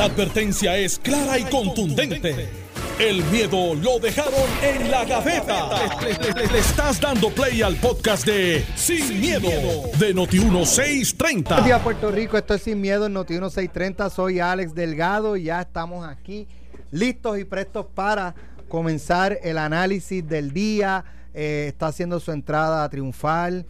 La advertencia es clara y contundente. El miedo lo dejaron en la gaveta. Le, estás dando play al podcast de Sin, miedo, de Noti1630. Buenos días, Puerto Rico. Esto es Sin Miedo en Noti 1630. Soy Alex Delgado y ya estamos aquí listos y prestos para comenzar el análisis del día. Eh, está haciendo su entrada triunfal.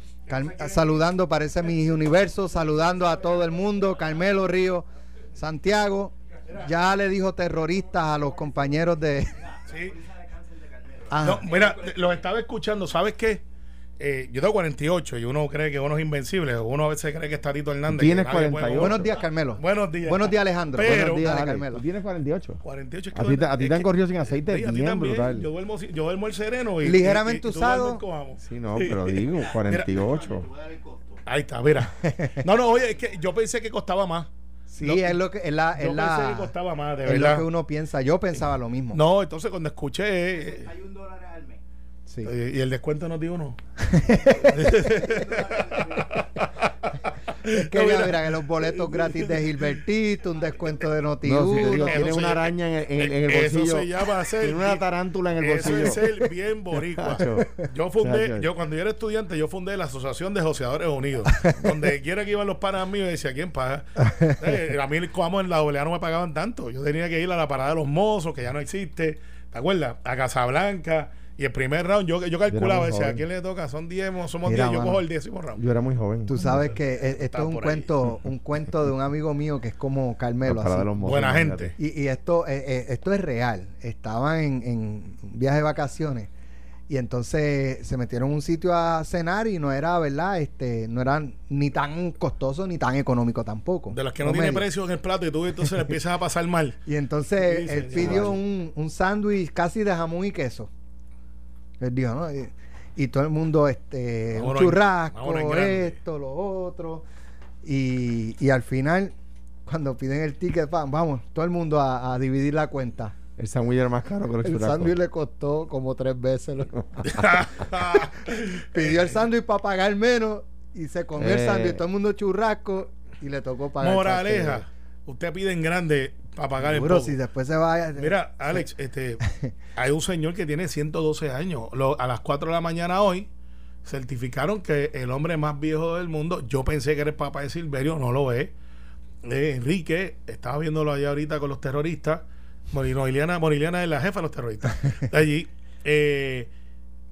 Saludando, parece mi universo, saludando a todo el mundo. Carmelo Río, Santiago. Ya le dijo terroristas a los compañeros de. Sí. Ajá. No, mira, los estaba escuchando, ¿sabes qué? Eh, yo tengo 48 y uno cree que uno es invencible. Uno a veces cree que está Tito Hernández. Tienes que nadie puede 48. con Buenos días, Carmelo. Buenos días. Buenos días, Alejandro. Pero- Buenos días, Carmelo. Tú tienes 48. 48 es que A ti te- a ti te han corrido sin aceite, Sí, a ti bien también. brutal. Yo duermo, yo duermo el sereno y. Ligeramente y- y usado. Sí, no, pero digo, 48. Ahí está, mira. No, no, oye, es que yo pensé que costaba más. Sí, Lo- es lo que es la, Yo es la- pensé que costaba más, de es verdad. lo que uno piensa. Yo pensaba lo mismo. No, entonces cuando escuché. eh, Sí. eh, y el descuento nos dio uno. Que No, mira, mira. que los boletos gratis de Gilbertito, un descuento de noti No, sí, te digo, Eso tiene una araña en el, en el- el Eso bolsillo. se llama ser. Tiene una tarántula en el Eso bolsillo. es ser bien boricua. Yo fundé, yo cuando yo era estudiante, yo fundé la Asociación de Joseadores Unidos, donde quiera que iban los panas míos y decía, ¿quién paga? Eh, a mí como en la doble no me pagaban tanto. Yo tenía que ir a la parada de los mozos, que ya no existe, ¿te acuerdas? A Casablanca. Y el primer round, yo, yo calculaba, decía, ¿a quién le toca? Son 10, mo- somos Mira, 10, yo mano. cojo el décimo round. Yo era muy joven. Tú sabes que eh, esto es un ahí. cuento, un cuento de un amigo mío que es como Carmelo. La parada así. de los mozos, Buena gente. Y, y esto, eh, eh, esto es real. Estaban en, en un viaje de vacaciones y entonces se metieron a un sitio a cenar y no era, ¿verdad? Este, no era ni tan costoso ni tan económico tampoco. De los que no tiene Promedio. precio en el plato y tú entonces le empiezas a pasar mal. Y entonces Sí, él señor. pidió un, un sándwich casi de jamón y queso. ¿No? Y, y todo el mundo, este, un churrasco, en esto, lo otro. Y, y al final, cuando piden el ticket, pam, vamos, todo el mundo a, a dividir la cuenta. El sándwich era más caro que los El churrascos. sándwich le costó como tres veces. lo- Pidió el sándwich para pagar menos y se comió el Eh. sándwich, todo el mundo churrasco y le tocó pagar. Moraleja, usted pide en grande para pagar el poco. si después se va. Mira, Alex, este, hay un señor que tiene 112 años. Lo- a las 4 de la mañana hoy certificaron que el hombre más viejo del mundo, yo pensé que era el papá de Silverio, no lo es. Eh, Enrique, estaba viéndolo allá ahorita con los terroristas. Moriliana, Moriliana es la jefa de los terroristas. De allí, eh,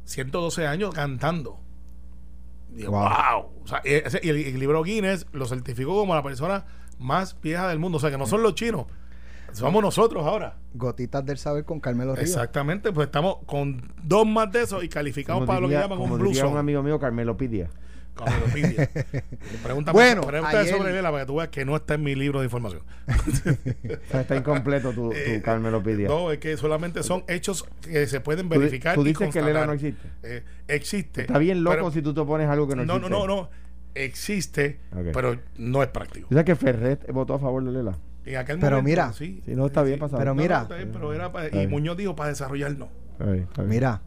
112 años cantando. Digo, Wow. wow. O sea, eh, ese- y el, el libro Guinness lo certificó como la persona más vieja del mundo. O sea, que no son los chinos, somos nosotros ahora. Gotitas del saber con Carmelo Ríos. Exactamente, pues estamos con dos más de esos y calificamos Como para lo que llaman como un bluesón. un amigo mío, Carmelo Pidia. Como lo pide. Pregúntame, Bueno, pregúntame ayer- sobre Lela para que tú veas que no está en mi libro de información. Está incompleto tu, tu Eh, Carmelo Pidia. No, es que solamente son hechos que se pueden verificar. tú dices que Lela no existe. Eh, existe. Está bien loco pero- si tú te pones algo que no, no, no, existe. no, no. Existe, pero no es práctico. ¿Tú sabes que Ferret votó a favor de Lela? En aquel Pero momento, mira, sí. Si no, está bien pasado. Pero No, mira. no, está bien, pero era para- y. Muñoz dijo para desarrollar no. Ahí, está bien. Mira,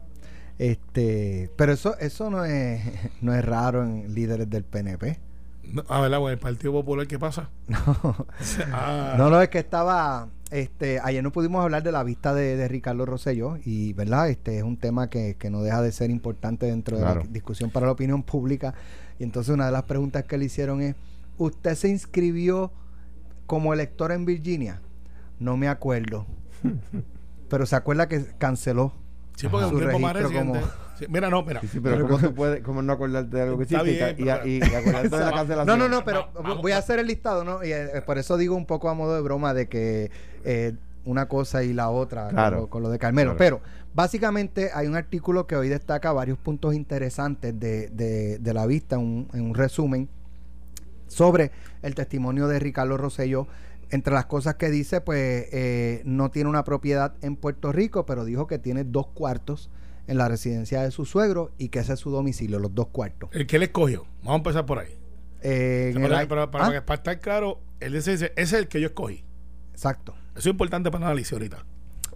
este, pero eso, eso no es, no es raro en líderes del PNP. No, Ah, ¿verdad? Bueno, el Partido Popular, ¿qué pasa? No, Ah, no, no, es que estaba, este, ayer no pudimos hablar de la vista de, de Ricardo Rosselló y, ¿verdad? Este es un tema que, que no deja de ser importante dentro de la discusión para la opinión pública. Y entonces una de las preguntas que le hicieron es, ¿usted se inscribió como elector en Virginia? No me acuerdo. Pero se acuerda que canceló. Sí, porque Su más registro como- Sí, mira, no, mira. Sí, sí, pero ¿cómo tú puedes cómo no acordarte de algo que hiciste y, bien, ca- y, pero- y- y acordarte de la cancelación? No, no, no, pero vamos voy a hacer el listado, ¿no? Y eh, por eso digo un poco a modo de broma de que eh, una cosa y la otra con Claro. lo- con, lo, de Carmelo. Claro. Pero básicamente hay un artículo que hoy destaca varios puntos interesantes de, de- de la vista, un- en un resumen sobre el testimonio de Ricardo Rosselló. Entre las cosas que dice, pues eh, no tiene una propiedad en Puerto Rico, pero dijo que tiene dos cuartos en la residencia de su suegro y que ese es su domicilio, los dos cuartos. El que le escogió. Vamos a empezar por ahí. Eh, en el pero- para, Ah, que- para estar claro, él dice, ese es el que yo escogí. Exacto. Eso es importante para análisis ahorita.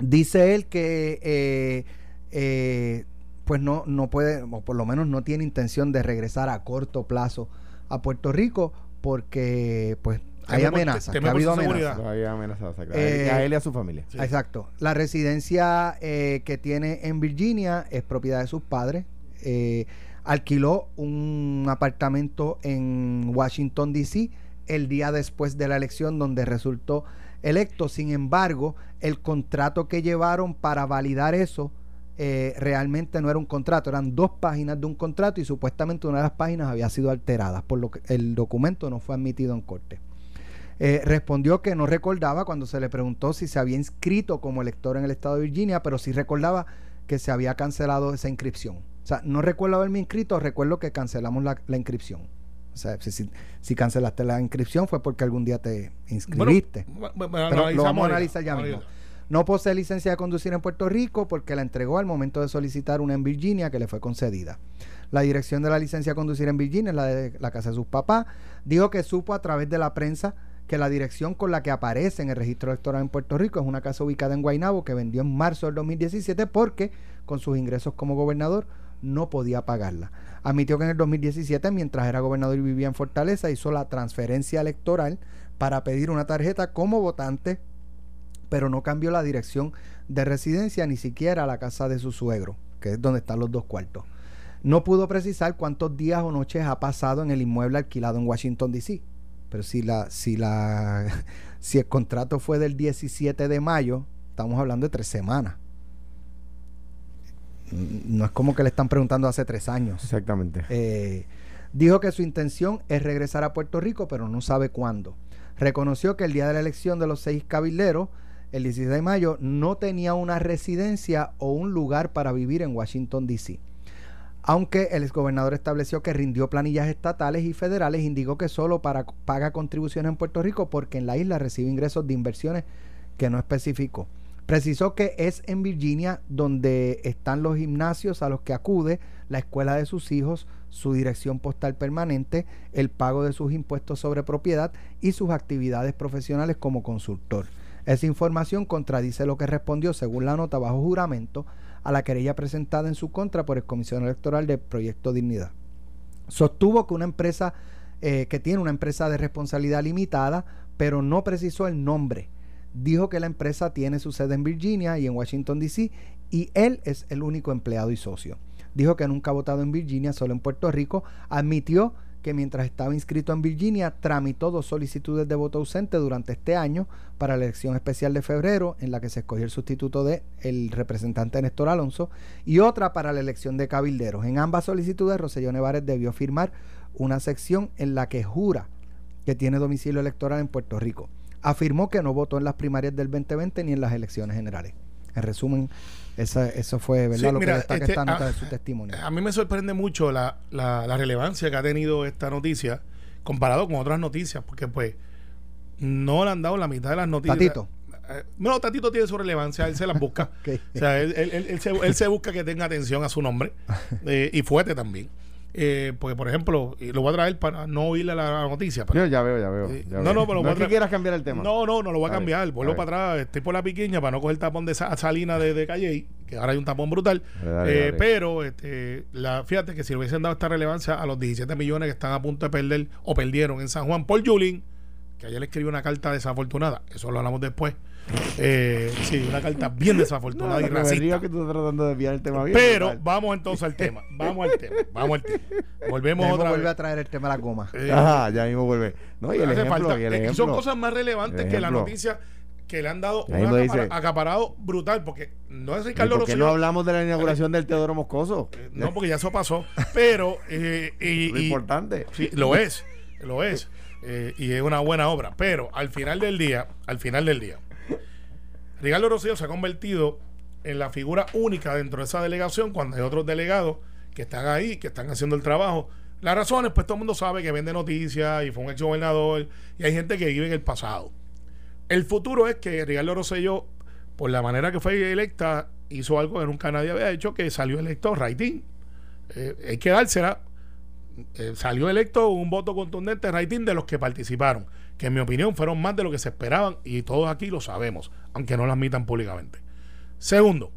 Dice él que eh, eh, pues no, no puede, o por lo menos no tiene intención de regresar a corto plazo a Puerto Rico porque pues Hay amenazas, que ha habido amenazas. Lo había amenazado, o sea, que a Eh, él- a él y a su familia. Sí. Exacto. La residencia eh, que tiene en Virginia es propiedad de sus padres. Eh, alquiló un apartamento en Washington, D.C. el día después de la elección donde resultó electo. Sin embargo, el contrato que llevaron para validar eso eh, realmente no era un contrato, eran dos páginas de un contrato y supuestamente una de las páginas había sido alterada, por lo que el documento no fue admitido en corte. Eh, respondió que no recordaba cuando se le preguntó si se había inscrito como elector en el estado de Virginia, pero sí recordaba que se había cancelado esa inscripción. O sea, no recuerdo haberme inscrito, recuerdo que cancelamos la, la inscripción. O sea, si, si, si cancelaste la inscripción fue porque algún día te inscribiste. Bueno, bueno, Pero lo vamos a analizar ya ahorita. mismo. No posee licencia de conducir en Puerto Rico porque la entregó al momento de solicitar una en Virginia que le fue concedida. La dirección de la licencia de conducir en Virginia es la de la casa de sus papás. Dijo que supo a través de la prensa que la dirección con la que aparece en el registro electoral en Puerto Rico es una casa ubicada en Guaynabo que vendió en marzo del 2017 porque con sus ingresos como gobernador no podía pagarla. Admitió que en el 2017, mientras era gobernador y vivía en Fortaleza, hizo la transferencia electoral para pedir una tarjeta como votante, pero no cambió la dirección de residencia ni siquiera a la casa de su suegro, que es donde están los dos cuartos. No pudo precisar cuántos días o noches ha pasado en el inmueble alquilado en Washington DC. Pero si la, si la, si el contrato fue del 17 de mayo, estamos hablando de tres semanas. No es como que le están preguntando hace tres años. Exactamente. Eh, dijo que su intención es regresar a Puerto Rico, pero no sabe cuándo. Reconoció que el día de la elección de los seis cabilderos, el 16 de mayo, no tenía una residencia o un lugar para vivir en Washington, D.C. Aunque el exgobernador estableció que rindió planillas estatales y federales, indicó que solo para, paga contribuciones en Puerto Rico porque en la isla recibe ingresos de inversiones que no especificó. Precisó que es en Virginia donde están los gimnasios a los que acude, la escuela de sus hijos, su dirección postal permanente, el pago de sus impuestos sobre propiedad y sus actividades profesionales como consultor. Esa información contradice lo que respondió, según la nota bajo juramento, a la querella presentada en su contra por el comisionado electoral del Proyecto Dignidad. Sostuvo que una empresa eh, que tiene una empresa de responsabilidad limitada, pero no precisó el nombre. Dijo que la empresa tiene su sede en Virginia y en Washington, D.C. y él es el único empleado y socio. Dijo que nunca ha votado en Virginia, solo en Puerto Rico. Admitió que mientras estaba inscrito en Virginia tramitó dos solicitudes de voto ausente durante este año para la elección especial de febrero en la que se escogió el sustituto de el representante Néstor Alonso y otra para la elección de cabilderos. En ambas solicitudes Roselló Nevares debió firmar una sección en la que jura que tiene domicilio electoral en Puerto Rico. Afirmó que no votó en las primarias del 2020 ni en las elecciones generales. En resumen, esa, eso fue ¿verdad? Sí, lo mira, que destaca este, esta nota ah, de su testimonio. A mí me sorprende mucho la, la, la relevancia que ha tenido esta noticia comparado con otras noticias, porque pues no le han dado la mitad de las noticias. Tatito. Eh, no, Tatito tiene su relevancia, él se las busca. O sea, él, él- él- él se, él se busca que tenga atención a su nombre eh, y fuerte también. Eh, porque, por ejemplo, lo voy a traer para no oírle la, la noticia. pero- Yo ya veo, ya veo. Ya No, veo. no, pero no es que quieras cambiar el tema. No, no, no lo voy a, A ver, cambiar. Vuelvo a para atrás. Estoy por la piquiña para no coger el tapón de esa salina de, de Calle, que ahora hay un tapón brutal. Dale, Eh, dale. Pero este, la, fíjate que si le hubiesen dado esta relevancia a los 17 millones que están a punto de perder o perdieron en San Juan por Yulín, que ayer le escribió una carta desafortunada, eso lo hablamos después. Eh, sí, una carta bien desafortunada No, y racista. río que tú estás tratando de desviar el tema bien. Pero vamos entonces al tema. Vamos al tema. Vamos al tema. Volvemos otra vez. a traer el tema de la goma. Eh, Ajá, ya mismo vuelve. No, y el hace ejemplo, falta. y el Eh, ejemplo. Son cosas más relevantes El que la noticia que le han dado un mismo acapara- dice- acaparado brutal, porque no es ¿Y Ricardo ¿Por qué Rosselló. no hablamos de la inauguración del Teodoro Moscoso? Eh, No, porque ya eso pasó. Pero, eh, y, Lo y- importante. sí, lo es, lo es. Eh, y es una buena obra. Pero al final del día, al final del día, Ricardo Rosselló se ha convertido en la figura única dentro de esa delegación cuando hay otros delegados que están ahí, que están haciendo el trabajo. Las razones, pues todo el mundo sabe que vende noticias y fue un ex gobernador y hay gente que vive en el pasado. El futuro es que Ricardo Rosselló, por la manera que fue electa, hizo algo que nunca nadie había hecho, que salió electo rating. Eh, hay que dársela. Eh, salió electo un voto contundente rating de los que participaron, que en mi opinión fueron más de lo que se esperaban y todos aquí lo sabemos, aunque no lo admitan públicamente. Segundo,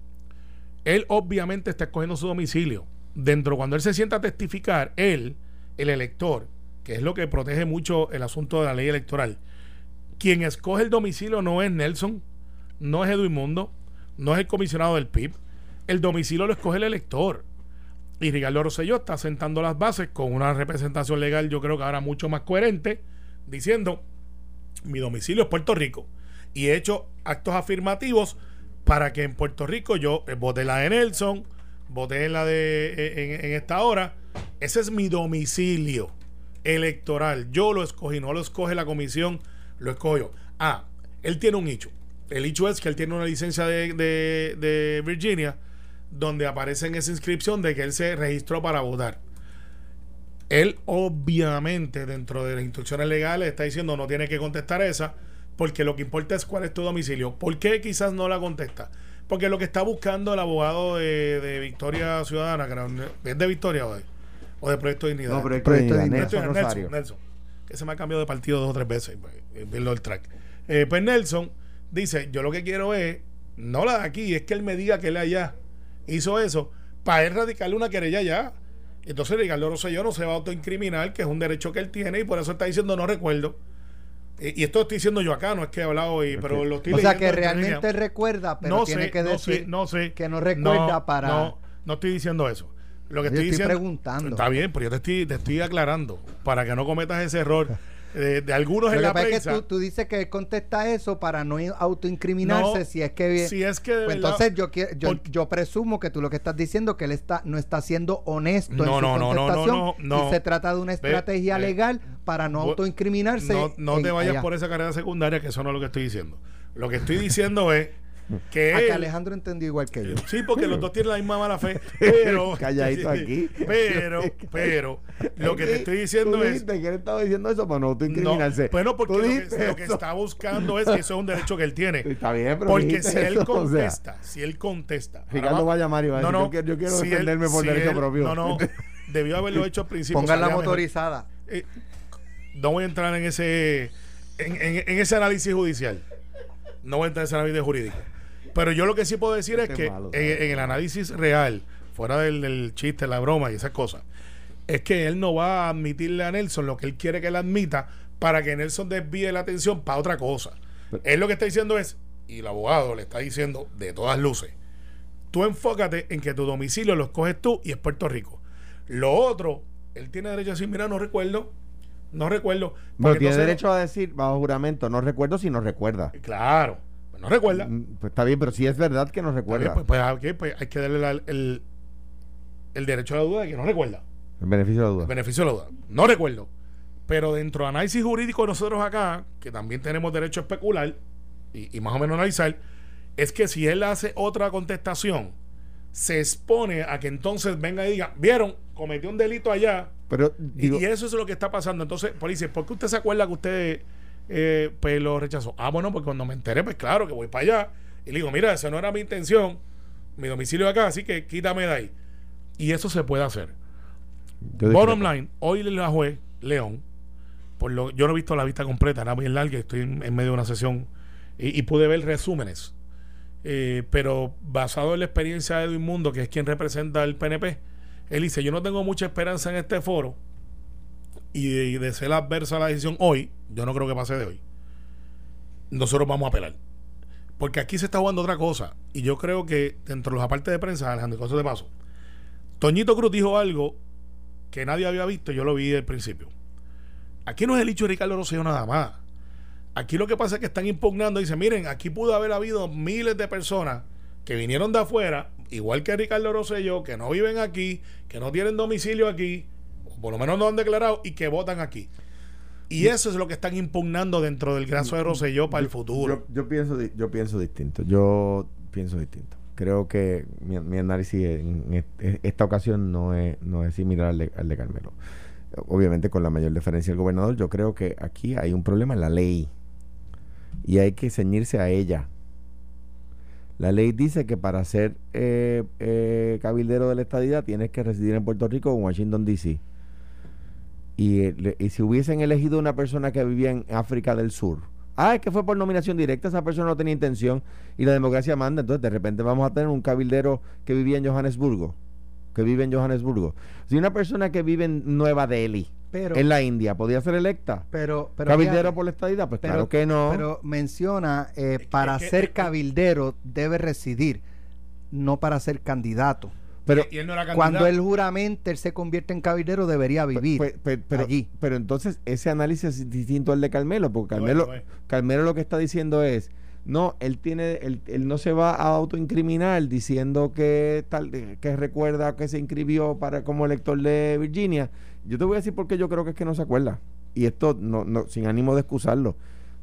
él obviamente está escogiendo su domicilio. Dentro, cuando él se sienta a testificar, él, el elector, que es lo que protege mucho el asunto de la ley electoral, quien escoge el domicilio no es Nelson, no es Edwin Mundo, no es el comisionado del PIB. El domicilio lo escoge el elector. Y Ricardo Rosselló está sentando las bases con una representación legal, yo creo que ahora mucho más coherente, diciendo, mi domicilio es Puerto Rico. Y he hecho actos afirmativos para que en Puerto Rico yo eh, voté la de Nelson, voté en la de eh, en, esta hora. Ese es mi domicilio electoral. Yo lo escogí, no lo escoge la comisión, lo escojo yo. Ah, él tiene un hecho. El hecho es que él tiene una licencia de, de- de Virginia donde aparece en esa inscripción de que él se registró para votar. Él obviamente dentro de las instrucciones legales está diciendo no tiene que contestar esa porque lo que importa es cuál es tu domicilio. ¿Por qué quizás no la contesta? Porque lo que está buscando el abogado de, de Victoria Ciudadana, que no- es de Victoria o de, o de Proyecto de Dignidad. No, pero es Proyecto de que Nelson Nelson. Nelson, que se me ha cambiado de partido dos o tres veces, pues, eh, verlo el track. Eh, pues Nelson dice, yo lo que quiero es, no la de aquí, es que él me diga que él allá hizo eso, para él radicarle una querella allá. Entonces Ricardo Rosselló no se va a autoincriminar, que es un derecho que él tiene, y por eso está diciendo no recuerdo. Eh, y esto lo estoy diciendo yo acá, no es que he hablado y, pero lo estoy O sea que realmente recuerda, pero no tiene sé, que no decir sé, no sé. que no recuerda para. No, no estoy diciendo eso. Lo que Yo estoy, estoy diciendo. preguntando. Está bien, pero yo te estoy, te estoy aclarando para que no cometas ese error eh, de algunos Lo en que la pasa es que tú, tú dices que él contesta eso para no autoincriminarse No, si es que si es que Pues verdad- entonces yo, quiero- yo, Porque- yo presumo que tú lo que estás diciendo que él está no está siendo honesto No, en su no, no, no, no, contestación no, y se trata de una estrategia ve. legal para no autoincriminarse. No, no te vayas allá. por esa carrera secundaria, que eso no es lo que estoy diciendo. Lo que estoy diciendo es que A que Alejandro entendió igual que yo. Sí, porque los dos tienen la misma mala fe, pero Calladito aquí. Pero, pero lo que te estoy diciendo Tú es que él estaba diciendo eso para no no, autoincriminarse. bueno, porque lo que, lo que está buscando es que eso es un derecho que él tiene. Está bien, pero Porque si él eso, o sea. contesta, si él contesta. Ricardo va a llamar y va a decir, yo quiero- yo quiero si defenderme por derecho él- propio. No, no, debió haberlo hecho al principio. Pongan la motorizada. Eh, no voy a entrar en ese en, en- en ese análisis judicial. No voy a entrar en ese análisis jurídico. Pero yo lo que sí puedo decir es Qué que malo, en, en el análisis real, fuera del, del chiste, la broma y esas cosas, es que él no va a admitirle a Nelson lo que él quiere que él admita para que Nelson desvíe la atención para otra cosa. Él lo que está diciendo es, y el abogado le está diciendo de todas luces, tú enfócate en que tu domicilio lo escoges tú y es Puerto Rico. Lo otro, él tiene derecho a decir, mira, no recuerdo, no recuerdo. Pero tiene entonces- derecho a decir bajo juramento, no recuerdo si no recuerda. Claro, pues no recuerda. Mm, Pues está bien, pero sí es verdad que no recuerda. bien, pues, pues, ok, pues hay que darle la- el, el derecho a la duda de que no recuerda. El beneficio de la El duda. beneficio de la duda. No recuerdo. Pero dentro de análisis jurídico nosotros acá, que también tenemos derecho a especular y, y más o menos analizar, es que si él hace otra contestación, se expone a que entonces venga y diga, vieron, cometió un delito allá, Pero y- y, eso es lo que está pasando. Entonces, policía, ¿por qué usted se acuerda que usted eh, pues lo rechazó? Ah, bueno, porque cuando me enteré, pues claro que voy para allá. Y le digo, mira, esa no era mi intención, mi domicilio es acá, así que quítame de ahí. Y eso se puede hacer. yo Bottom discrepo. line, hoy la juez, León, por lo, yo no he visto la vista completa, era bien larga, estoy en, en medio de una sesión y, y pude ver resúmenes. Eh, pero basado en la experiencia de Edwin Mundo, que es quien representa el PNP, él dice, yo no tengo mucha esperanza en este foro y de, y de ser adversa a la decisión hoy, yo no creo que pase de hoy. Nosotros vamos a apelar. Porque aquí se está jugando otra cosa. Y yo creo que dentro de los apartes de prensa, Alejandro, y cosas de paso, Toñito Cruz dijo algo que nadie había visto, yo lo vi al principio. Aquí no es el hecho de Ricardo Rosselló nada más. Aquí lo que pasa es que están impugnando, dicen, miren, aquí pudo haber habido miles de personas que vinieron de afuera, igual que Ricardo Rosselló, que no viven aquí, que no tienen domicilio aquí, por lo menos no han declarado, y que votan aquí. Y eso es lo que están impugnando dentro del graso de Rosselló para el futuro. Yo, yo pienso, yo pienso distinto. Yo pienso distinto. Creo que mi, mi análisis en est- esta ocasión no es, no es similar al de, al de Carmelo. Obviamente con la mayor diferencia del gobernador, yo creo que aquí hay un problema en la ley y hay que ceñirse a ella. La ley dice que para ser eh, eh, cabildero de la estadidad tienes que residir en Puerto Rico o en Washington, D.C. Y, le- y si hubiesen elegido una persona que vivía en África del Sur, ah, es que fue por nominación directa, esa persona no tenía intención y la democracia manda, entonces de repente vamos a tener un cabildero que vivía en Johannesburgo, que vive en Johannesburgo. Si una persona que vive en Nueva Delhi, Pero, en la India, ¿podía ser electa? pero, pero ¿Cabildero por la estadidad? Pues pero- claro que no. Pero menciona, eh, para es que- ser cabildero debe residir, no para ser candidato. Pero y él no era candidato. Cuando él juramente él se convierte en cabildero, debería vivir pues, pero, allí. pero entonces ese análisis es distinto al de Carmelo, porque es, Carmelo, es. Carmelo lo que está diciendo es, no, él tiene, él, él no se va a autoincriminar diciendo que tal, que recuerda que se inscribió para como elector de Virginia. Yo te voy a decir por qué yo creo que es que no se acuerda. Y esto no, no, sin ánimo de excusarlo.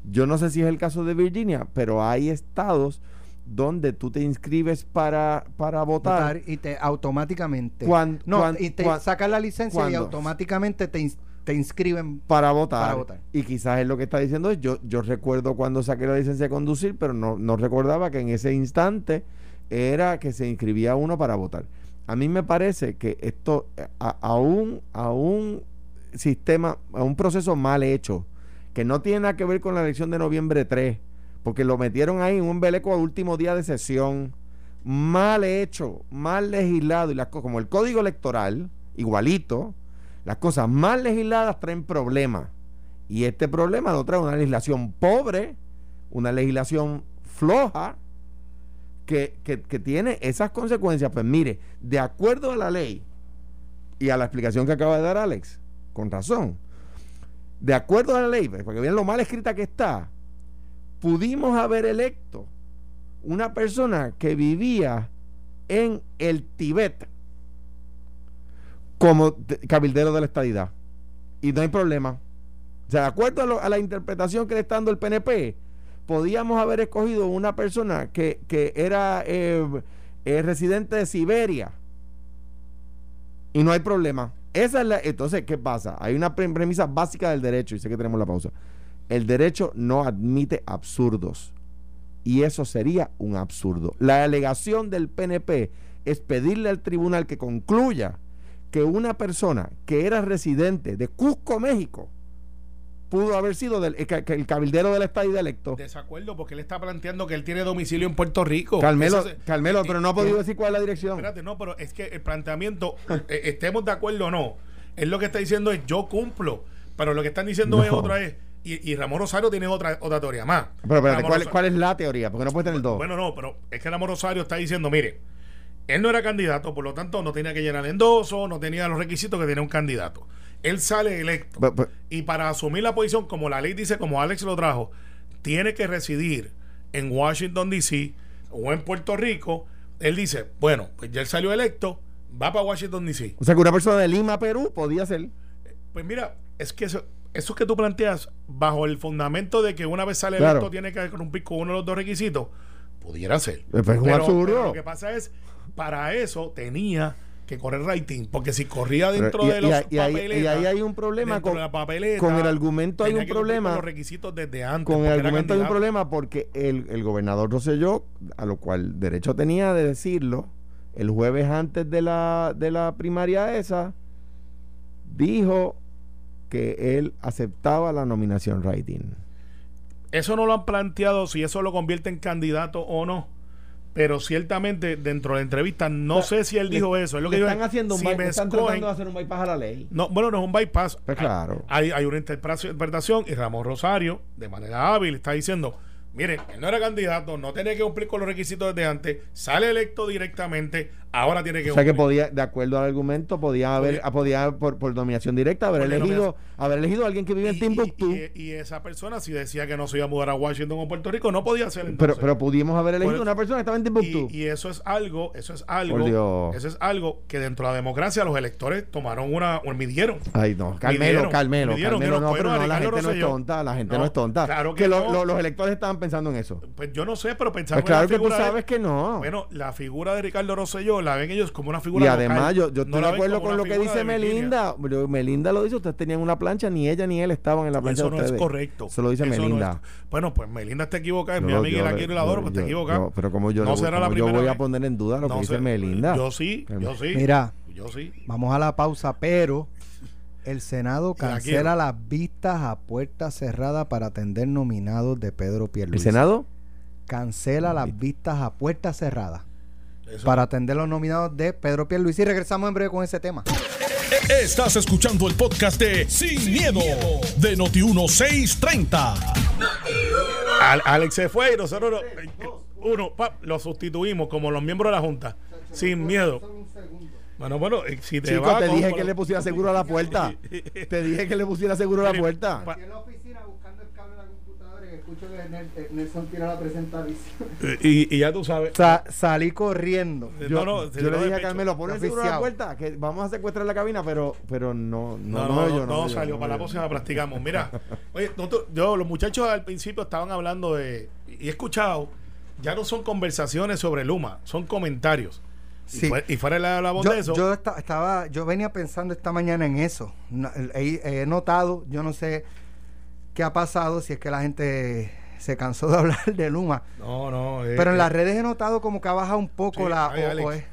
Yo no sé si es el caso de Virginia, pero hay estados donde tú te inscribes para, para votar. votar y te automáticamente Cuan- no y te cuan- sacan la licencia y automáticamente te, te inscriben para votar. Para votar. Y quizás es lo que está diciendo yo, yo recuerdo cuando saqué la licencia de conducir, pero no, no recordaba que en ese instante era que se inscribía uno para votar. A mí me parece que esto, a, a un, a un sistema, a un proceso mal hecho, que no tiene nada que ver con la elección de noviembre 3, porque lo metieron ahí en un beleco a último día de sesión, mal hecho, mal legislado, y las como el código electoral, igualito, las cosas mal legisladas traen problemas. Y este problema lo trae una legislación pobre, una legislación floja, que, que- que tiene esas consecuencias. Pues mire, de acuerdo a la ley y a la explicación que acaba de dar Alex, con razón, de acuerdo a la ley, pues, porque bien lo mal escrita que está, pudimos haber electo una persona que vivía en el Tibet como de- cabildero de la estadidad. Y no hay problema. O sea, de acuerdo a, la interpretación que le está dando el PNP, podíamos haber escogido una persona que, que era eh, eh, residente de Siberia. Y no hay problema. Esa es la, entonces, ¿qué pasa? Hay una pre- premisa básica del derecho, y sé que tenemos la pausa. El derecho no admite absurdos. Y eso sería un absurdo. La alegación del PNP es pedirle al tribunal que concluya que una persona que era residente de Cusco, México, pudo haber sido del, el, que el cabildero del estado electo. Desacuerdo, porque él está planteando que él tiene domicilio en Puerto Rico. Carmelo, se- Carmelo, pero no ha eh, podido eh, decir cuál es la dirección. Espérate, no, pero es que el planteamiento, eh, estemos de acuerdo o no, él lo que está diciendo es yo cumplo, pero lo que están diciendo No. es otra es, y, y Ramón Rosario tiene otra, otra teoría más. Pero Ramón ¿cuál, cuál es la teoría? Porque no puede tener dos. Bueno, no, pero es que Ramón Rosario está diciendo, mire, él no era candidato, por lo tanto no tenía que llenar endoso, no tenía los requisitos que tiene un candidato. Él sale electo. Y para asumir la posición, como la ley dice, como Alex lo trajo, tiene que residir en Washington, D.C. o en Puerto Rico. Él dice, bueno, pues ya él salió electo, va para Washington, D.C. o sea, que una persona de Lima, Perú, podía ser. Pues mira, es que eso, eso que tú planteas, bajo el fundamento de que una vez sale Claro. electo tiene que cumplir con uno de los dos requisitos, pudiera ser. Absurdo. pero lo que pasa es, para eso tenía que correr rating, porque si corría dentro Pero- y- de los y papeletas, y ahí hay un problema con- la papeleta, con el argumento hay un problema. con los requisitos desde antes. Con el argumento hay un problema porque el, el gobernador Rosselló, a lo cual derecho tenía de decirlo, el jueves antes de la, de la primaria esa, dijo que él aceptaba la nominación writing. Eso no lo han planteado si eso lo convierte en candidato o no. Pero ciertamente dentro de la entrevista no O sea, sé si él le- dijo eso. Es lo que están es, haciendo un si bypass, están escogen- tratando de hacer un bypass a la ley. No, bueno, no es un bypass. Pues claro. Hay, hay una interpretación y Ramón Rosario, de manera hábil, está diciendo, mire, él no era candidato, no tenía que cumplir con los requisitos desde antes, sale electo directamente, ahora tiene que O sea que podía, de acuerdo al argumento, podía haber, Podía- podía, por, por nominación directa haber elegido, haber elegido a alguien que vive en Timbuktu. Y, y- y esa persona, si decía que no se iba a mudar a Washington o Puerto Rico, no podía ser pero, entonces. pero pudimos haber elegido Por- una persona que estaba en Timbuktu. Y, y eso es algo, eso es algo, eso es algo que dentro de la democracia los electores tomaron una, o midieron. Ay, no, Carmelo, Midieron, Carmelo, midieron, Carmelo, que no, pero no, a la gente no es tonta, la gente no, No, es tonta. claro que lo- no. lo- los electores estaban pensando en eso. Pues yo no sé, pero pensaba Pues claro la que tú de- sabes que no. Bueno, la figura de Ricardo Rosselló la ven ellos como una figura y además local, yo, yo no estoy la de acuerdo con lo que dice Virginia. Melinda. Melinda lo dice, ustedes tenían una plancha, ni ella ni él estaban en la plancha Eso de no es ustedes. correcto. Eso lo dice Eso no Melinda. es- bueno, pues Melinda está equivocada, es mi amiga y la quiero y la adoro, pues está equivocada. pero como yo, no le será la como yo primera voy a poner en duda lo No que dice. Melinda. Yo sí, yo sí. Mira, Yo sí. vamos a la pausa, pero el Senado cancela las vistas a puerta cerrada para atender nominados de Pedro ¿El Pierluisi. Senado? cancela las vistas a puerta cerrada Eso- para atender los nominados de Pedro Pierluisi. Y regresamos en breve con ese tema. Estás escuchando el podcast de Sin, miedo, de Noti1630. Alex se fue y nosotros uno, lo sustituimos como los miembros de la Junta. Sin miedo. Bueno, bueno, eh, si te Chico, te dije que le pusiera seguro a la puerta. te dije que le pusiera seguro a la puerta la oficina buscando el cable de la computadora y escucho que eh, Nelson tira la presentación. Y, y ya tú sabes. salí corriendo. Yo, no, yo le dije a Carmelo, pon el seguro a la puerta, que vamos a secuestrar la cabina, pero, pero no, no, no, no, no, salió. para la próxima practicamos. Mira, oye, yo, los muchachos al principio estaban hablando de, y he escuchado, ya no son conversaciones sobre Luma, son comentarios. Y, fuera la, la voz yo, de eso. Yo estaba, yo venía pensando esta mañana en eso. he notado, yo no sé qué ha pasado, si es que la gente se cansó de hablar de Luma. No, no. Eh, pero en las redes he notado como que ha bajado un poco la.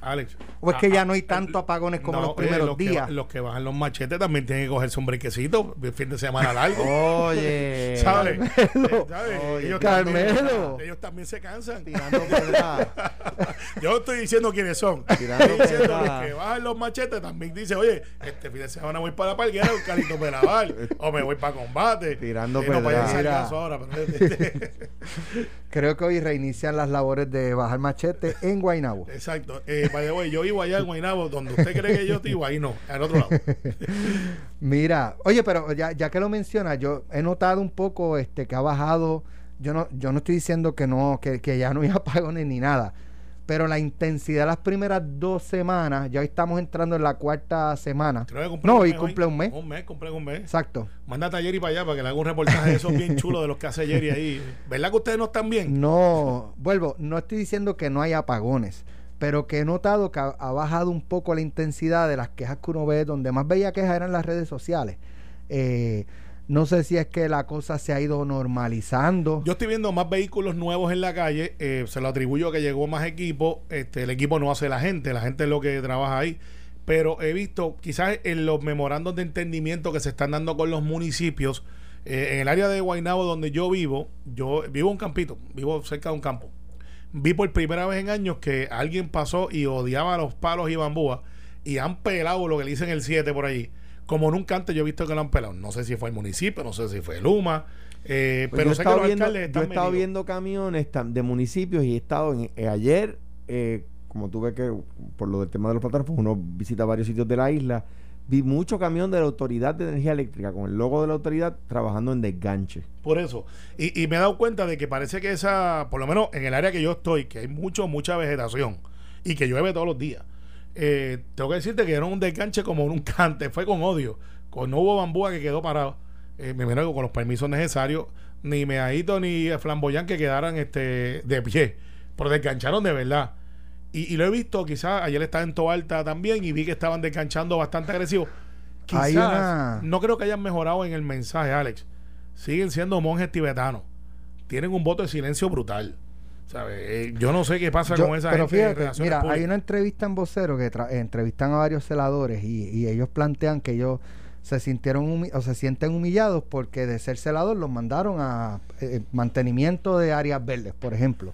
Alex, o, es, que ya no hay tanto apagones como los primeros los días. Que, los que bajan los machetes también tienen que cogerse un brinquecito el fin de semana largo. Oye. ¿Sabes? Carmelo. Oye, ellos, Carmelo. También, ellos también se cansan. Tirando Yo estoy diciendo quiénes son. Tirando estoy diciendo los que bajan los machetes también dicen, oye, este fin de semana voy para la parguera un carito para lavar. o me voy para combate. Tirando eh, no ahora, pero Creo que hoy reinician las labores de bajar machete en Guaynabo. Exacto. Eh, yo vivo allá en Guaynabo, donde usted cree que yo vivo, ahí no, al otro lado. Mira, oye, pero ya, ya que lo menciona, yo he notado un poco este que ha bajado. Yo no, yo no estoy diciendo que no, que, que ya no hay apagones ni nada pero la intensidad de las primeras dos semanas, ya estamos entrando en la cuarta semana. no, y cumple un mes. Un mes, cumple un mes. Exacto. Mándate a Jerry para allá para que le haga un reportaje de esos bien chulos de los que hace Jerry ahí. ¿Verdad que ustedes no están bien? No, vuelvo, no estoy diciendo que no hay apagones, pero que he notado que ha, bajado un poco la intensidad de las quejas que uno ve, donde más bella quejas eran las redes sociales. Eh, no sé si es que la cosa se ha ido normalizando. Yo estoy viendo más vehículos nuevos en la calle. Eh, se lo atribuyo a que llegó más equipo. Este, el equipo no hace la gente, la gente es lo que trabaja ahí. Pero he visto, quizás en los memorandos de entendimiento que se están dando con los municipios, eh, en el área de Guaynabo donde yo vivo, yo vivo un campito, vivo cerca de un campo. Vi por primera vez en años que alguien pasó y odiaba los palos y bambúas y han pelado lo que le dicen el 7 por allí como nunca antes yo he visto que lo han pelado. No sé si fue el municipio, no sé si fue Luma, eh, pues pero sé que los viendo, Yo he estado viendo camiones de municipios y he estado en, eh, ayer, eh, como tuve que, por lo del tema de los plataformas, pues uno visita varios sitios de la isla, vi mucho camión de la Autoridad de Energía Eléctrica con el logo de la autoridad trabajando en desganche. Por eso. Y, y me he dado cuenta de que parece que esa, por lo menos en el área que yo estoy, que hay mucho, mucha vegetación y que llueve todos los días eh, tengo que decirte que era un desganche como nunca antes, fue con odio, con no hubo bambúa que quedó parado, eh, me imagino con los permisos necesarios, ni Meadito ni Flamboyán que quedaran este, de pie, pero desgancharon de verdad. Y, lo he visto, quizás ayer estaba en Toalta también y vi que estaban desganchando bastante agresivos. Quizás no creo que hayan mejorado en el mensaje, Alex. Siguen siendo monjes tibetanos. Tienen un voto de silencio brutal. Eh, yo no sé qué pasa con esa pero Fíjate, mira, hay una entrevista en Vocero que entrevistan a varios celadores y, ellos plantean que ellos se sintieron o se sienten humillados porque de ser celador los mandaron a eh, mantenimiento de áreas verdes, por ejemplo.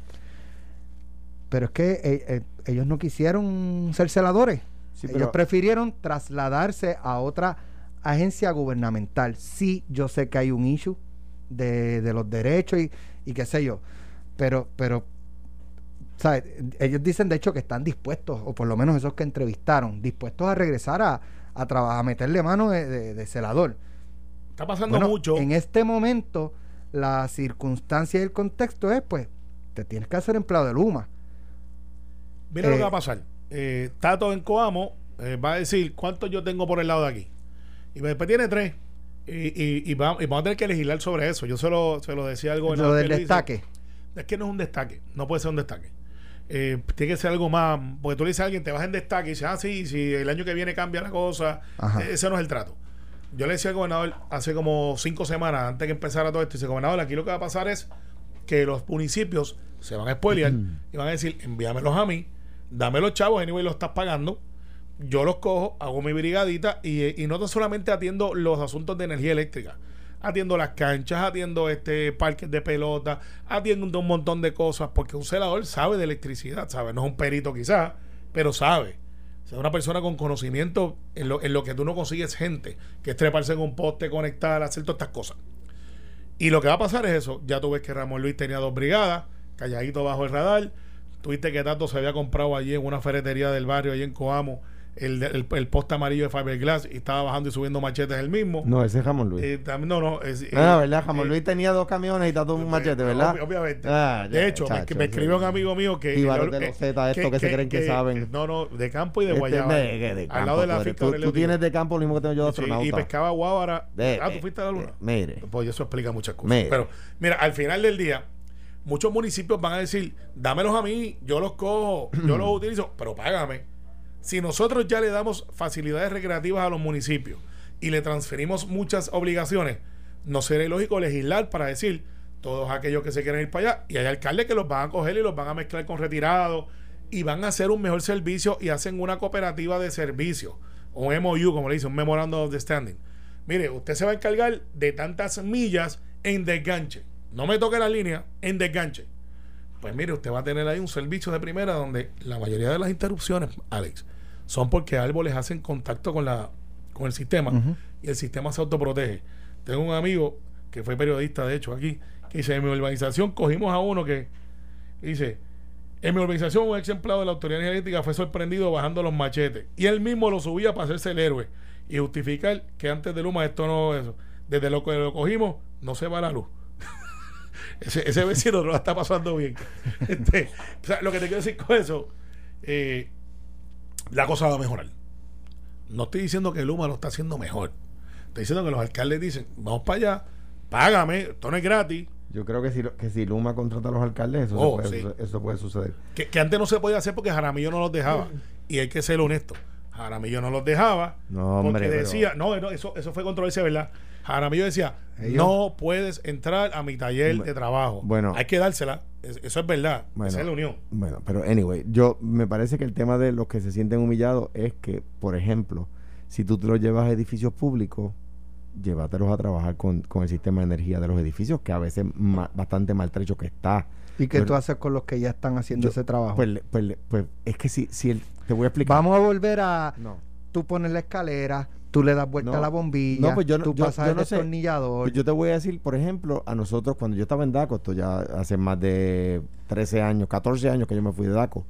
Pero es que eh, ellos no quisieron ser celadores. ellos prefirieron trasladarse a otra agencia gubernamental. Sí, yo sé que hay un issue de, de los derechos y, y qué sé yo pero, pero, ¿sabes? Ellos dicen de hecho que están dispuestos, o por lo menos esos que entrevistaron, dispuestos a regresar a, a trabajar, a meterle mano de, celador. Está pasando mucho. En este momento, la circunstancia y el contexto es, pues, te tienes que hacer empleado de Luma. Mira lo que va a eh, pasar. Eh, Tato en Coamo eh, va a decir cuánto yo tengo por el lado de aquí. Y después tiene tres. Y, y, vamos, a tener que legislar sobre eso. Yo se lo, se lo decía algo Lo del destaque es que no es un destaque, no puede ser un destaque. Eh, tiene que ser algo más, porque tú le dices a alguien, te vas en destaque y dices, ah, sí, si el año que viene cambia la cosa, ese no es el trato. Yo le decía al gobernador hace como cinco semanas, antes que empezara todo esto, dice, gobernador, aquí lo que va a pasar es que los municipios se van a spoilear y van a decir, envíamelos a mí, dame los chavos, anyway lo estás pagando, yo los cojo, hago mi brigadita y, y no solamente atiendo los asuntos de energía eléctrica, atiendo las canchas, atiendo este parques de pelota, atiendo un montón de cosas, porque un celador sabe de electricidad, sabe, no es un perito quizás, pero sabe. sea una persona con conocimiento en lo, en lo que tú no consigues gente, que es treparse en un poste, conectar, hacer todas estas cosas. Y lo que va a pasar es eso. Ya tú ves que Ramón Luis tenía dos brigadas, calladito bajo el radar. Tuviste que Tato se había comprado allí en una ferretería del barrio, allí en Coamo, el, el, el poste amarillo de fiberglass y estaba bajando y subiendo machetes el mismo. No, ese es Jamón Luis. Eh, no, no. Es, ah, eh, ¿verdad? Jamón eh, Luis tenía dos camiones y Tato un machete, ¿verdad? Ob- obviamente. Ah, ya, de hecho, me- chacho, me, escribió un amigo mío que. Jíbaros de los Zetas, estos que se creen que saben. No, no, de campo y de Este, Guayaba. de- de- de al lado de la finca Tú, tienes de campo lo mismo que tengo yo de Sí, astronauta. y pescaba guábara. Ah, tú fuiste a la luna. mire. Pues eso explica muchas cosas. Mire. Pero, mira, al final del día, muchos municipios van a decir, dámelos a mí, yo los cojo, yo los utilizo, pero págame. Si nosotros ya le damos facilidades recreativas a los municipios y le transferimos muchas obligaciones, no será ilógico legislar para decir todos aquellos que se quieren ir para allá y hay alcaldes que los van a coger y los van a mezclar con retirados y van a hacer un mejor servicio y hacen una cooperativa de servicio o MOU, como le dice, un Memorandum of Understanding. Mire, usted se va a encargar de tantas millas en desganche. No me toque la línea, en desganche. Pues mire, usted va a tener ahí un servicio de primera donde la mayoría de las interrupciones, Alex, son porque árboles hacen contacto con la con el sistema y el sistema se autoprotege. Tengo un amigo que fue periodista, de hecho, aquí, que dice, en mi urbanización cogimos a uno que dice, en mi urbanización un ex empleado de la autoridad energética fue sorprendido bajando los machetes y él mismo lo subía para hacerse el héroe y justificar que antes de Luma esto no eso. Desde lo que lo cogimos no se va la luz. ese, ese vecino no la está pasando bien. Este, o sea, lo que te quiero decir con eso, eh, la cosa va a mejorar. No estoy diciendo que Luma lo está haciendo mejor. Estoy diciendo que los alcaldes dicen, vamos para allá, págame, esto no es gratis. Yo creo que si, que si Luma contrata a los alcaldes, eso, Oh, puede, sí. suce- eso puede suceder. Que, que antes no se podía hacer porque Jaramillo no los dejaba. Y hay que ser honesto. Jaramillo no los dejaba. No, hombre, Porque pero- decía, no, no, eso, eso fue controversia, ¿verdad? Jaramillo decía, Ellos- no puedes entrar a mi taller de trabajo. Bueno. hay que dársela. Es- Eso es verdad. Bueno. Esa es la unión. Bueno, pero anyway, yo me parece que el tema de los que se sienten humillados es que, por ejemplo, si tú te los llevas a edificios públicos, llévatelos a trabajar con, con el sistema de energía de los edificios, que a veces ma- bastante maltrecho que está. ¿Y qué Yo- tú haces con los que ya están haciendo yo- ese trabajo? Pues, le- pues, le- pues es que si, si el, te voy a explicar. Vamos a volver a... No. Tú pones la escalera, tú le das vuelta No. a la bombilla, No, pues yo no- tú yo- pasas yo el no sé. Pues yo te voy a decir, por ejemplo, a nosotros cuando yo estaba en DACO, esto ya hace más de 13 años, 14 años que yo me fui de DACO,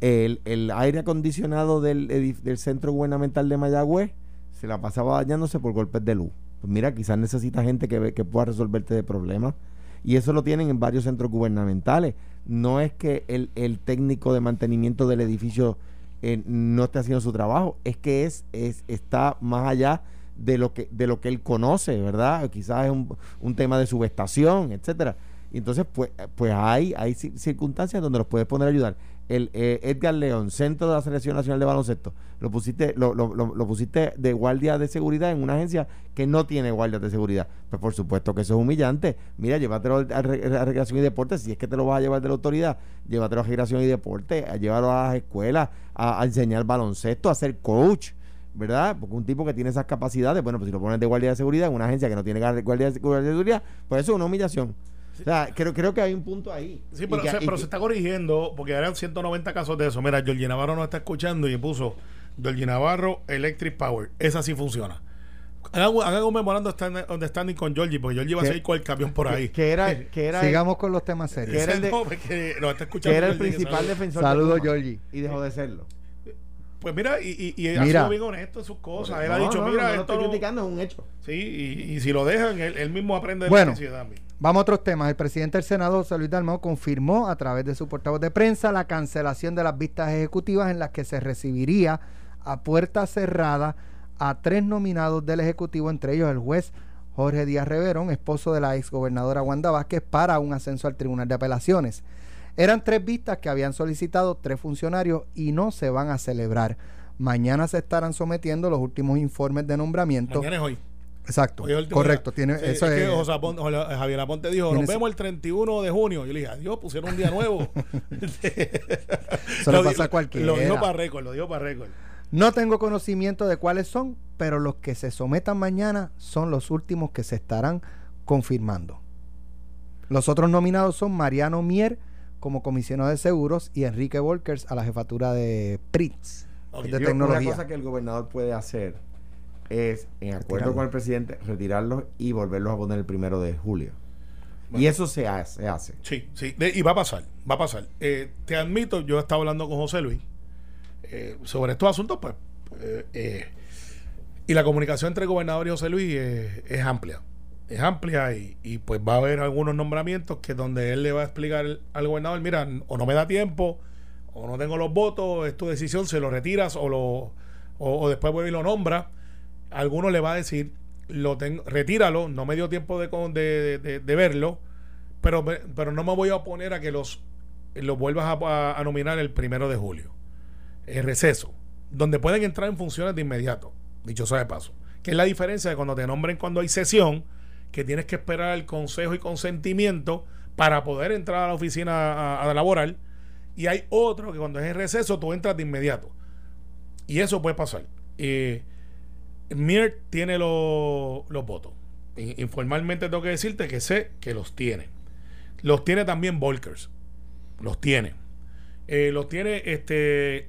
el, el aire acondicionado del, del centro gubernamental de Mayagüez se la pasaba dañándose por golpes de luz. Pues mira, quizás necesita gente que, que pueda resolverte de problemas. Y eso lo tienen en varios centros gubernamentales. No es que el, el técnico de mantenimiento del edificio eh, no esté haciendo su trabajo, es que es, es está más allá de lo que de lo que él conoce, ¿verdad? Quizás es un, un tema de subestación, etcétera. Entonces, pues, pues hay, hay ci- circunstancias donde los puedes poner a ayudar. El eh, Edgar León, centro de la Selección Nacional de Baloncesto, lo pusiste, lo, lo, pusiste de guardia de seguridad en una agencia que no tiene guardias de seguridad. Pues por supuesto que eso es humillante. Mira, llévatelo a, a recreación y deporte, si es que te lo vas a llevar de la autoridad, llévatelo a recreación y deporte, a llevarlo a las escuelas, a, enseñar baloncesto, a ser coach. ¿verdad? Porque un tipo que tiene esas capacidades, bueno, pues si lo pones de guardia de seguridad en una agencia que no tiene guardia de seguridad, pues eso es una humillación. O sea, creo, creo que hay un punto ahí. Sí, pero, que- pero que- se está corrigiendo porque eran 190 casos de eso. Mira, Georgie Navarro nos está escuchando y puso Georgie Navarro Electric Power. Esa sí funciona. Hagan, un- hagan un memorando stand- understanding con Georgie porque Georgie va a seguir con el camión por ahí. que era, que era, el, Sigamos con los temas serios. que era el de- No, está escuchando que era el Georgie, principal defensor. Saludos, de. Georgie. Y dejó de serlo. Pues mira, y, y, y ha Mira. sido bien honesto en sus cosas. Él No, ha dicho, no, no, mira, no lo esto estoy no- criticando, es un hecho. Sí, y, y si lo dejan, él, él mismo aprende de Bueno. la necesidad también. Vamos a otros temas. El presidente del Senado, José Luis Dalmau, confirmó a través de su portavoz de prensa la cancelación de las vistas ejecutivas en las que se recibiría a puerta cerrada a tres nominados del Ejecutivo, entre ellos el juez Jorge Díaz Reverón, esposo de la exgobernadora Wanda Vázquez, para un ascenso al Tribunal de Apelaciones. Eran tres vistas que habían solicitado tres funcionarios y no se van a celebrar. Mañana se estarán sometiendo los últimos informes de nombramiento. Es hoy. Exacto, correcto. día. Tiene, Sí, eso es es, que José Apon- José- Javier Aponte dijo, nos vemos el 31 de junio. Yo le dije, adiós, pusieron un día nuevo. Eso le Lo pasa a cualquiera. Lo dijo para récord, lo dijo para récord. No tengo conocimiento de cuáles son, pero los que se sometan mañana son los últimos que se estarán confirmando. Los otros nominados son Mariano Mier como comisionado de seguros y Enrique Volkers a la jefatura de PRITS. Ok. de Yo- tecnología. Una cosa que el gobernador puede hacer es, en acuerdo Retirarlo. con el presidente, retirarlos y volverlos a poner el primero de julio. Bueno. Y eso se hace. se hace. Sí, sí, de- y va a pasar, va a pasar. Eh, te admito, yo estaba hablando con José Luis eh, sobre estos asuntos, pues, eh, eh, y la comunicación entre el gobernador y José Luis es amplia, es amplia y, y, pues va a haber algunos nombramientos que donde él le va a explicar al gobernador, mira, o no me da tiempo, o no tengo los votos, es tu decisión, se lo retiras o lo o, o después vuelve y lo nombra. Algunos le va a decir, lo tengo, retíralo, no me dio tiempo de, de, de- verlo, pero, pero no me voy a oponer a que los, los vuelvas a, nominar el primero de julio. El receso, donde pueden entrar en funciones de inmediato, dicho sea de paso. Que es la diferencia de cuando te nombren cuando hay sesión, que tienes que esperar el consejo y consentimiento para poder entrar a la oficina a, a laborar. Y hay otro que cuando es en receso tú entras de inmediato. Y eso puede pasar. Eh, Mir tiene lo- los votos. Informalmente tengo que decirte que sé que los tiene. Los tiene también Volkers. Los tiene. Eh, los tiene este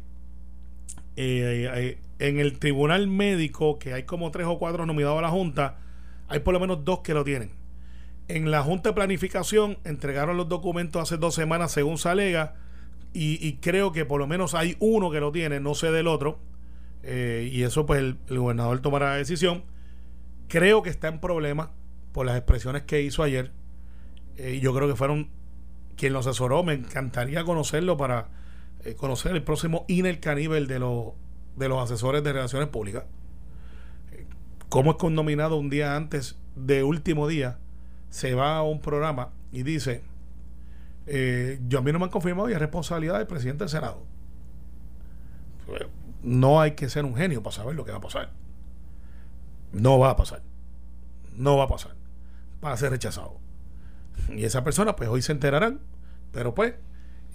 eh, eh, en el tribunal médico, que hay como tres o cuatro nominados a la Junta, hay por lo menos dos que lo tienen. En la Junta de Planificación entregaron los documentos hace dos semanas, según se alega, y creo que por lo menos hay uno que lo tiene, no sé del otro, eh, y eso pues el, el gobernador tomará la decisión. Creo que está en problemas por las expresiones que hizo ayer. Eh, yo creo que fueron quien lo asesoró. Me encantaría conocerlo para eh, conocer el próximo Inel Caníbal de los, de los asesores de relaciones públicas. ¿Cómo es que un día antes de último día se va a un programa y dice, yo a mí no me han confirmado y es responsabilidad del presidente del Senado? No hay que ser un genio para saber lo que va a pasar. No va a pasar. No va a pasar. Va a ser rechazado. Y esa persona, pues hoy se enterarán. Pero pues,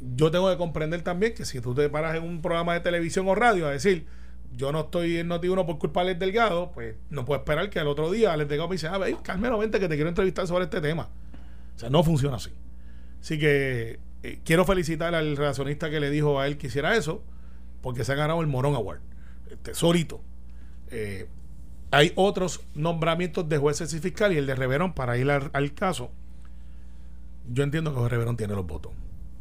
yo tengo que comprender también que si tú te paras en un programa de televisión o radio a decir, yo no estoy en Noti1 por culpa de Alex Delgado, pues no puedo esperar que al otro día Alex Delgado me dice, ah, ve, Carmelo, vente que te quiero entrevistar sobre este tema. O sea, no funciona así. Así que eh, quiero felicitar al relacionista que le dijo a él que hiciera eso, porque se ha ganado el Morón Award. Este, solito. Eh, hay otros nombramientos de jueces y fiscal y el de Reverón para ir al, al caso. Yo entiendo que Reverón tiene los votos.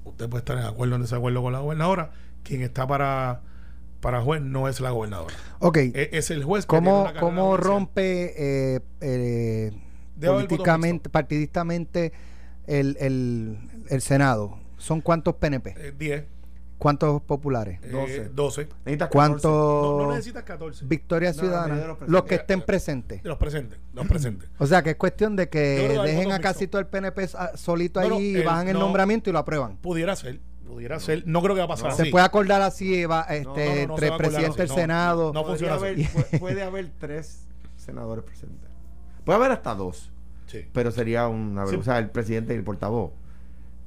Usted puede estar en acuerdo o en desacuerdo con la gobernadora. Quien está para, para juez no es la gobernadora. Ok, Es, es el juez que tiene ¿cómo, carrera cómo rompe eh, eh, políticamente, partidistamente el, el, el Senado? ¿Son cuántos PNP? Eh, 10, ¿Cuántos populares? eh, 12. 12. Necesitas ¿Cuántos No, no necesitas 14. Victoria No, Ciudadana? los los que estén presentes. Los presentes. Los presentes. O sea, que es cuestión de que dejen a casi mixto. todo el PNP solito No, no, ahí y el- bajan el no. nombramiento y lo aprueban. Pudiera ser. Pudiera ser. No creo que va a pasar No. así. Se puede acordar así, va, este, no, no, no se entre va acordar presidente del. Senado. No funciona haber- así. puede haber tres senadores presentes. Puede haber hasta dos, Sí. pero sería una Sí. O sea, el presidente y el portavoz.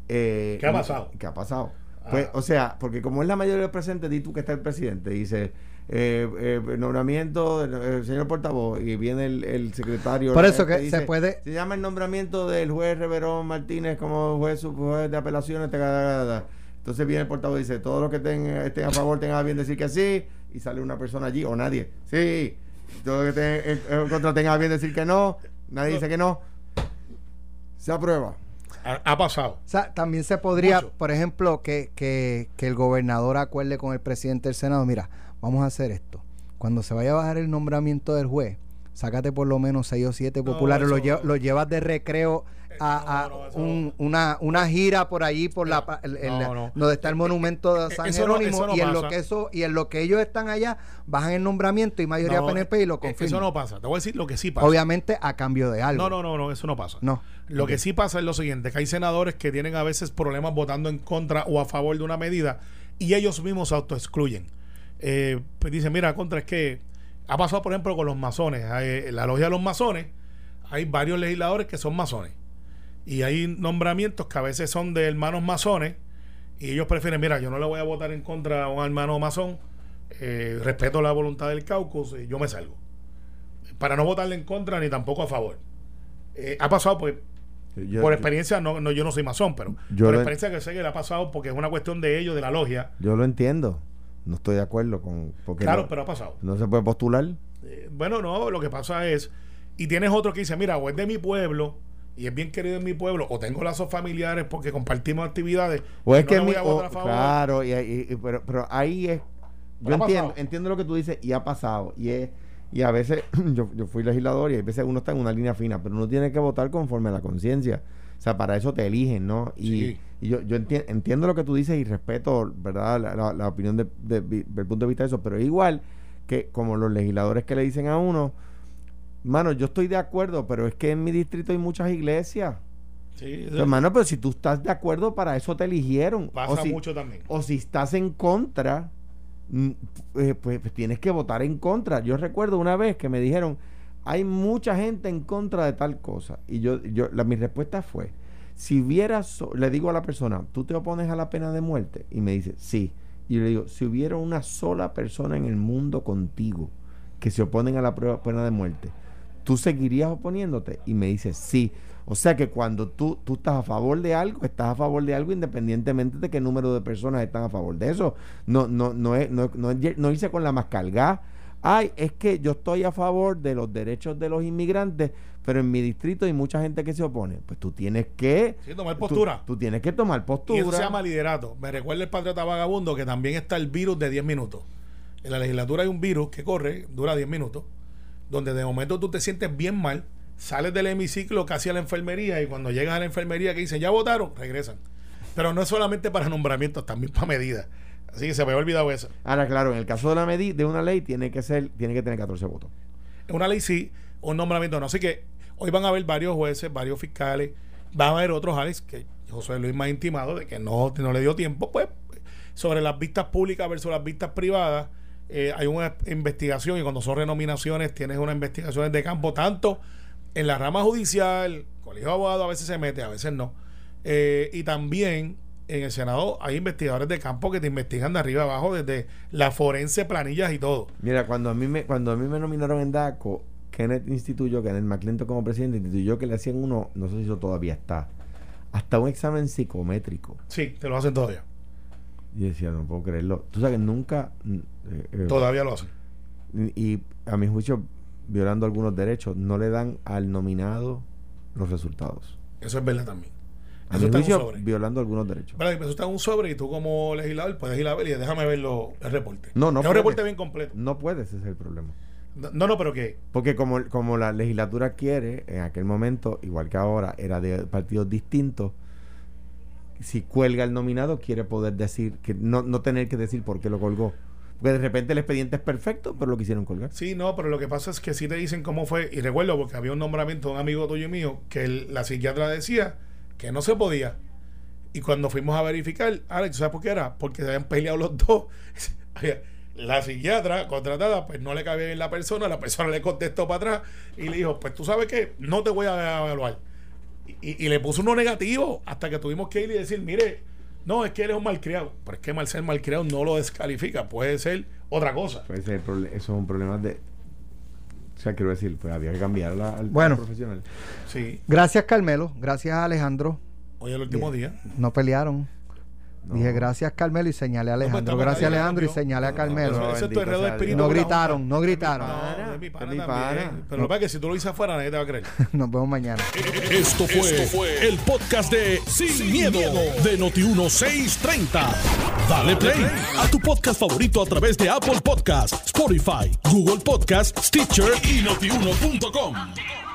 Eh, ¿Qué ha pasado? ¿Qué ha pasado? Ah. Pues, o sea, porque como es la mayoría de los presentes, di tú que está el presidente, dice eh, eh, nombramiento del eh, señor portavoz y viene el, el secretario. Por eso que dice, se puede- Se llama el nombramiento del juez Reverón Martínez como juez, juez de apelaciones. Entonces viene el portavoz y dice: Todo lo que estén, estén a favor tengan a bien decir que sí. Y sale una persona allí o nadie. Sí. Todo lo que estén en contra tengan a bien decir que no. Nadie dice que no. Se aprueba. Ha, ha pasado. O sea, también se podría, Mucho. por ejemplo, que, que, que el gobernador acuerde con el presidente del Senado, mira, vamos a hacer esto. Cuando se vaya a bajar el nombramiento del juez, sácate por lo menos seis o siete No, populares, eso lo, lle- lo llevas de recreo a, un- una, una gira por allí, por la, el- el- No, no. donde está el monumento de Eh, San eso Jerónimo, eso no y, en lo pasa. que eso, y en lo que ellos están allá, bajan el nombramiento y mayoría PNP y lo eh, confirman. Eso no pasa. Te voy a decir lo que sí pasa. Obviamente a cambio de algo. No, no, no, no, eso no pasa. No. Lo que sí pasa es lo siguiente, que hay senadores que tienen a veces problemas votando en contra o a favor de una medida y ellos mismos se autoexcluyen. Eh, pues dicen, mira, contra es que ha pasado, por ejemplo, con los masones. En la logia de los masones hay varios legisladores que son masones. Y hay nombramientos que a veces son de hermanos masones y ellos prefieren, mira, yo no le voy a votar en contra a un hermano masón, eh, respeto la voluntad del caucus y yo me salgo. Para no votarle en contra ni tampoco a favor. Eh, ha pasado, pues, Yo- por yo- experiencia, no, no, yo no soy masón, pero Yo por experiencia que sé que le ha pasado porque es una cuestión de ellos, de la logia. Yo lo entiendo. no estoy de acuerdo con... Porque Claro, no, pero ha pasado. no se puede postular. Eh, bueno, no, lo que pasa es, y tienes otro que dice, mira, o es de mi pueblo, y es bien querido en mi pueblo, o tengo lazos familiares porque compartimos actividades, O es no que mi- o- claro, y, y- y- pero, pero ahí es. Yo entiendo, entiendo lo que tú dices y ha pasado. Y es, y a veces yo, yo fui legislador y a veces uno está en una línea fina, pero uno tiene que votar conforme a la conciencia. O sea, para eso te eligen, ¿no? Y, Sí. y yo, yo enti- entiendo lo que tú dices y respeto, ¿verdad? La, la- la opinión de- de- vi- del punto de vista de eso, pero igual que como los legisladores que le dicen a uno, mano, yo estoy de acuerdo, pero es que en mi distrito hay muchas iglesias. Sí, Hermano, pero si tú estás de acuerdo, para eso te eligieron. pasa o si, mucho también. o si estás en contra, mm, eh, pues, pues tienes que votar en contra. Yo recuerdo una vez que me dijeron, hay mucha gente en contra de tal cosa. Y yo, yo la, mi respuesta fue, si hubiera, so- le digo a la persona, ¿tú te opones a la pena de muerte? Y me dice, sí. Y yo le digo, si hubiera una sola persona en el mundo contigo que se oponen a la prueba- pena de muerte, ¿tú seguirías oponiéndote? Y me dice, sí. O sea que cuando tú, tú estás a favor de algo, estás a favor de algo independientemente de qué número de personas están a favor de eso. No, no, no, es, no, no, no irse con la más cargada. Ay, es que yo estoy a favor de los derechos de los inmigrantes, pero en mi distrito hay mucha gente que se opone. Pues tú tienes que... Sí, tomar tú- postura. Tú, tienes que tomar Y postura. eso se llama liderato. Me recuerda el patriota vagabundo que también está el virus de 10 minutos. En la legislatura hay un virus que corre, dura 10 minutos, donde de momento tú te sientes bien mal, sales del hemiciclo casi a la enfermería y cuando llegas a la enfermería que dicen ya votaron, regresan. Pero no es solamente para nombramientos, también para medidas. Así que se me había olvidado eso. Ahora, claro, en el caso de la medi- de una ley tiene que ser, tiene que tener 14 votos. Una ley sí, un nombramiento no. Así que hoy van a haber varios jueces, varios fiscales, van a haber otros, Alex, que José Luis ha intimado de que no, no le dio tiempo, pues, sobre las vistas públicas versus las vistas privadas. Eh, hay una investigación y cuando son renominaciones tienes unas investigaciones de campo, tanto en la rama judicial, colegio de abogados a veces se mete, a veces no. Eh, y también en el Senado hay investigadores de campo que te investigan de arriba abajo, desde la forense, planillas y todo. Mira, cuando a mí me, cuando a mí me nominaron en DACO, Kenneth instituyó, Kenneth McClinton como presidente, instituyó que le hacían uno, no sé si eso todavía está, hasta un examen psicométrico. Sí, te lo hacen todavía. Y decía, no puedo creerlo. Tú sabes que nunca, eh, eh, Todavía lo hacen. y a mi juicio, violando algunos derechos, no le dan al nominado los resultados. Eso es verdad también. A Eso mi está en un juicio, sobre. violando algunos derechos. ¿Verdad? Eso está en un sobre y tú como legislador puedes ir a ver y déjame ver lo- el reporte. No, no Es un reporte bien completo. No puedes, ese es el problema. No, no, pero que Porque como, como la legislatura quiere, en aquel momento, igual que ahora, era de partidos distintos, si cuelga el nominado, quiere poder decir, que no, no tener que decir por qué lo colgó. Porque de repente el expediente es perfecto, pero lo quisieron colgar. sí, no, pero lo que pasa es que sí te dicen cómo fue. Y recuerdo porque había un nombramiento de un amigo tuyo y mío que el- la psiquiatra decía que no se podía. Y cuando fuimos a verificar, Alex, ¿sabes por qué era? Porque se habían peleado los dos. La psiquiatra contratada, pues no le cabía bien la persona, la persona le contestó para atrás y le dijo, pues tú sabes que no te voy a evaluar. Y, y le puso uno negativo hasta que tuvimos que ir y decir, mire, no, es que él es un malcriado. Pero es que mal ser malcriado no lo descalifica, puede ser otra cosa. Pues ese es el eso es un problema de... O sea, quiero decir, pues había que cambiar la- al Bueno. profesional. Sí, Gracias, Carmelo. Gracias, Alejandro. hoy es el último día. No pelearon. No. Dije gracias, Carmelo, y señalé a Alejandro. estamos gracias, Alejandro, y señalé a No, Carmelo. Eso, eso es tu Bendito sea espíritu. No gritaron, no gritaron. No, es mi Es pana mi también. pana. Pero lo que pasa es que si tú lo dices afuera, nadie te va a creer. Nos vemos mañana. Esto fue, el podcast de Sin, miedo, de Noti1630. Dale play a tu podcast favorito a través de Apple Podcasts, Spotify, Google Podcasts, Stitcher y notiuno.com.